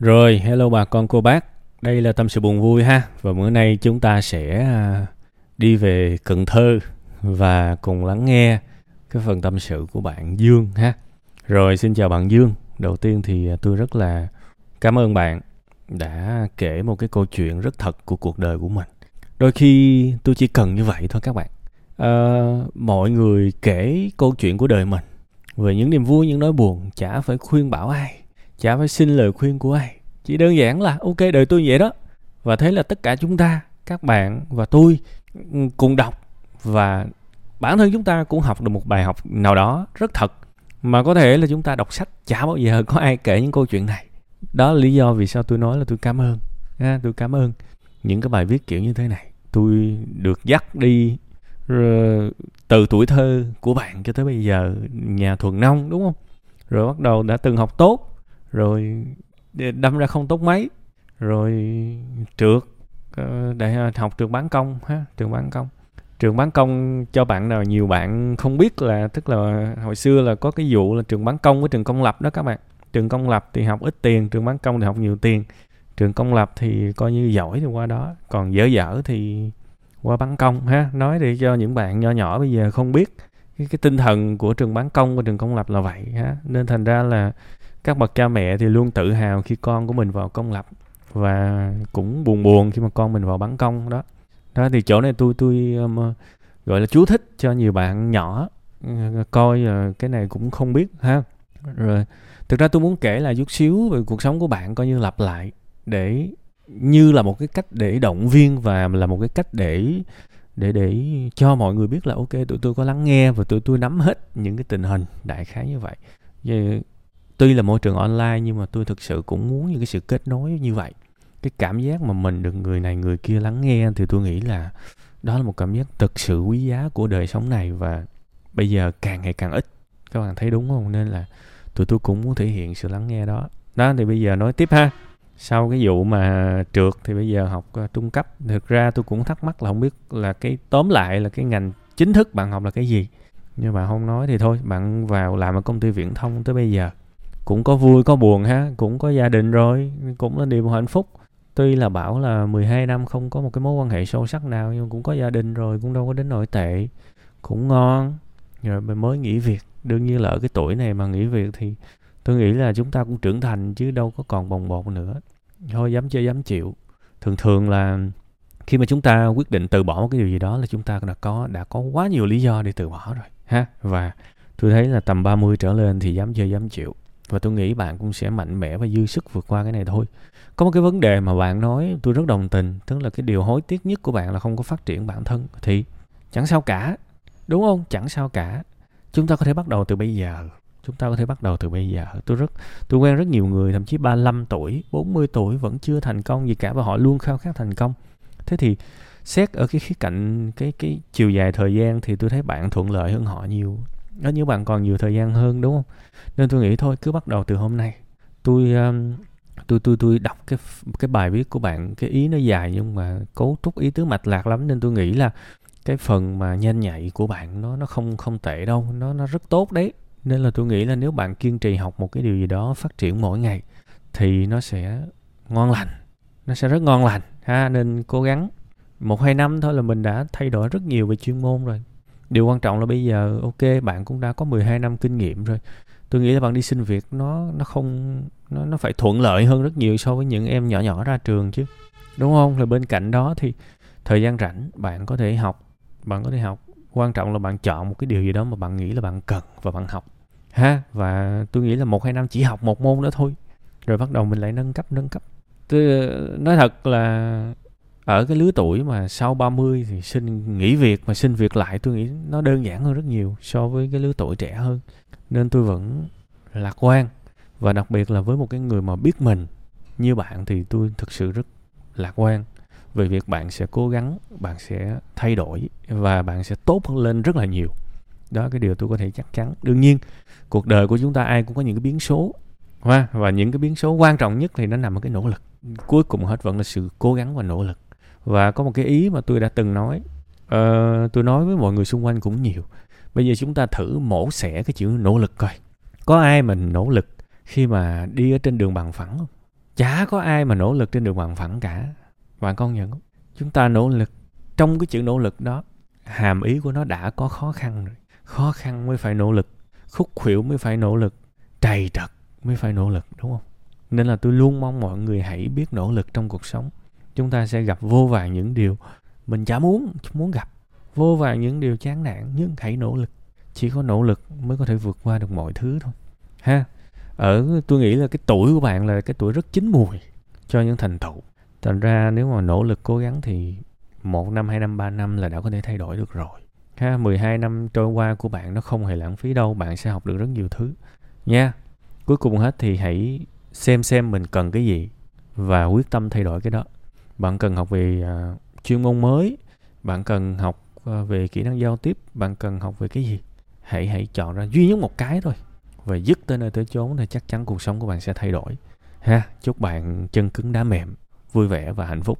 Rồi, hello bà con cô bác. Đây là tâm sự buồn vui ha. Và bữa nay chúng ta sẽ à, đi về Cần Thơ và cùng lắng nghe cái phần tâm sự của bạn Dương ha. Rồi, xin chào bạn Dương. Đầu tiên thì tôi rất là cảm ơn bạn đã kể một cái câu chuyện rất thật của cuộc đời của mình. Đôi khi tôi chỉ cần như vậy thôi các bạn. À, mọi người kể câu chuyện của đời mình về những niềm vui những nỗi buồn chả phải khuyên bảo ai chả phải xin lời khuyên của ai. Chỉ đơn giản là ok đời tôi vậy đó. Và thế là tất cả chúng ta các bạn và tôi ừ, cùng đọc. Và bản thân chúng ta cũng học được một bài học nào đó rất thật. Mà có thể là chúng ta đọc sách chả bao giờ có ai kể những câu chuyện này. Đó là lý do vì sao tôi nói là tôi cảm ơn. À, tôi cảm ơn những cái bài viết kiểu như thế này. Tôi được dắt đi từ tuổi thơ của bạn cho tới bây giờ nhà thuần nông đúng không? Rồi bắt đầu đã từng học tốt rồi đâm ra không tốt mấy. Rồi trượt để đại ờ, học trường bán công ha trường bán công. Trường bán công cho bạn nào nhiều bạn không biết là tức là hồi xưa là có cái vụ là trường bán công với trường công lập đó các bạn. Trường công lập thì học ít tiền trường bán công thì học nhiều tiền. Trường công lập thì coi như giỏi thì qua đó. Còn dở dở thì qua bán công ha. Nói để cho những bạn nhỏ nhỏ bây giờ không biết cái, cái tinh thần của trường bán công và trường công lập là vậy ha. Nên thành ra là các bậc cha mẹ thì luôn tự hào khi con của mình vào công lập và cũng buồn buồn khi mà con mình vào bán công đó. Đó thì chỗ này tôi tôi um, gọi là chú thích cho nhiều bạn nhỏ uh, coi uh, cái này cũng không biết ha. Rồi thực ra tôi muốn kể là chút xíu về cuộc sống của bạn coi như lặp lại để như là một cái cách để động viên và là một cái cách để để để cho mọi người biết là ok tụi tôi có lắng nghe và tụi tôi nắm hết những cái tình hình đại khái như vậy. Vậy tuy là môi trường online nhưng mà tôi thực sự cũng muốn những cái sự kết nối như vậy. Cái cảm giác mà mình được người này người kia lắng nghe thì tôi nghĩ là đó là một cảm giác thực sự quý giá của đời sống này và bây giờ càng ngày càng ít. Các bạn thấy đúng không? Nên là tụi tôi cũng muốn thể hiện sự lắng nghe đó. Đó thì bây giờ nói tiếp ha. Sau cái vụ mà trượt thì bây giờ học uh, trung cấp. Thực ra tôi cũng thắc mắc là không biết là cái tóm lại là cái ngành chính thức bạn học là cái gì. Nhưng mà không nói thì thôi bạn vào làm ở công ty viễn thông tới bây giờ cũng có vui, có buồn ha, cũng có gia đình rồi, cũng là điều hạnh phúc. Tuy là bảo là 12 năm không có một cái mối quan hệ sâu sắc nào, nhưng cũng có gia đình rồi, cũng đâu có đến nội tệ. Cũng ngon. Rồi mới nghỉ việc. Đương nhiên là ở cái tuổi này mà nghỉ việc thì tôi nghĩ là chúng ta cũng trưởng thành chứ đâu có còn bồng bột nữa. Thôi dám chơi, dám chịu. Thường thường là khi mà chúng ta quyết định từ bỏ cái điều gì đó là chúng ta đã có đã có quá nhiều lý do để từ bỏ rồi, ha? Và tôi thấy là tầm 30 trở lên thì dám chơi, dám chịu và tôi nghĩ bạn cũng sẽ mạnh mẽ và dư sức vượt qua cái này thôi. Có một cái vấn đề mà bạn nói, tôi rất đồng tình, tức là cái điều hối tiếc nhất của bạn là không có phát triển bản thân. Thì chẳng sao cả, đúng không? Chẳng sao cả. Chúng ta có thể bắt đầu từ bây giờ. Chúng ta có thể bắt đầu từ bây giờ. Tôi rất, tôi quen rất nhiều người, thậm chí 35 tuổi 40 tuổi vẫn chưa thành công gì cả và họ luôn khao khát thành công. Thế thì xét ở cái khía cạnh, cái cái chiều dài thời gian thì tôi thấy bạn thuận lợi hơn họ nhiều đó như bạn còn nhiều thời gian hơn đúng không? Nên tôi nghĩ thôi cứ bắt đầu từ hôm nay. Tôi um, tôi tôi tôi đọc cái cái bài viết của bạn cái ý nó dài nhưng mà cấu trúc ý tứ mạch lạc lắm nên tôi nghĩ là cái phần mà nhanh nhạy của bạn nó nó không không tệ đâu nó nó rất tốt đấy. Nên là tôi nghĩ là nếu bạn kiên trì học một cái điều gì đó phát triển mỗi ngày thì nó sẽ ngon lành nó sẽ rất ngon lành ha? Nên cố gắng. Một hai năm thôi là mình đã thay đổi rất nhiều về chuyên môn rồi điều quan trọng là bây giờ, ok, bạn cũng đã có 12 năm kinh nghiệm rồi. Tôi nghĩ là bạn đi xin việc nó nó không, nó nó phải thuận lợi hơn rất nhiều so với những em nhỏ nhỏ ra trường chứ. Đúng không? Là bên cạnh đó thì thời gian rảnh bạn có thể học, bạn có thể học. Quan trọng là bạn chọn một cái điều gì đó mà bạn nghĩ là bạn cần và bạn học. Ha, và tôi nghĩ là một hai năm chỉ học một môn đó thôi. Rồi bắt đầu mình lại nâng cấp nâng cấp. Tôi ờ, nói thật là ở cái lứa tuổi mà sau 30 thì xin nghỉ việc mà xin việc lại, tôi nghĩ nó đơn giản hơn rất nhiều so với cái lứa tuổi trẻ hơn. Nên tôi vẫn lạc quan và đặc biệt là với một cái người mà biết mình như bạn thì tôi thực sự rất lạc quan về việc bạn sẽ cố gắng, bạn sẽ thay đổi và bạn sẽ tốt hơn lên rất là nhiều. Đó cái điều tôi có thể chắc chắn. Đương nhiên, cuộc đời của chúng ta ai cũng có những cái biến số và những cái biến số quan trọng nhất thì nó nằm ở cái nỗ lực. Cuối cùng hết vẫn là sự cố gắng và nỗ lực và có một cái ý mà tôi đã từng nói. Uh, tôi nói với mọi người xung quanh cũng nhiều. Bây giờ chúng ta thử mổ xẻ cái chữ nỗ lực coi. Có ai mình nỗ lực khi mà đi ở trên đường bằng phẳng không? Chả có ai mà nỗ lực trên đường bằng phẳng cả. Bạn con nhận không? Chúng ta nỗ lực trong cái chữ nỗ lực đó hàm ý của nó đã có khó khăn rồi. Khó khăn mới phải nỗ lực khúc khuỷu mới phải nỗ lực trầy trật mới phải nỗ lực đúng không? Nên là tôi luôn mong mọi người hãy biết nỗ lực trong cuộc sống chúng ta sẽ gặp vô vàng những điều mình chả muốn muốn gặp. Vô vàng những điều chán nản, nhưng hãy nỗ lực. Chỉ có nỗ lực mới có thể vượt qua được mọi thứ thôi. Ha, ở, tôi nghĩ là cái tuổi của bạn là cái tuổi rất chín mùi cho những thành tựu. Thành ra nếu mà nỗ lực cố gắng thì một năm, hai năm, ba năm là đã có thể thay đổi được rồi. Ha 12 năm trôi qua của bạn nó không hề lãng phí đâu, bạn sẽ học được rất nhiều thứ. Nha, cuối cùng hết thì hãy xem xem mình cần cái gì và quyết tâm thay đổi cái đó bạn cần học về uh, chuyên môn mới bạn cần học uh, về kỹ năng giao tiếp bạn cần học về cái gì? Hãy hãy chọn ra duy nhất một cái thôi. Và dứt tới nơi tới chốn thì chắc chắn cuộc sống của bạn sẽ thay đổi. Ha chúc bạn chân cứng đá mềm vui vẻ và hạnh phúc.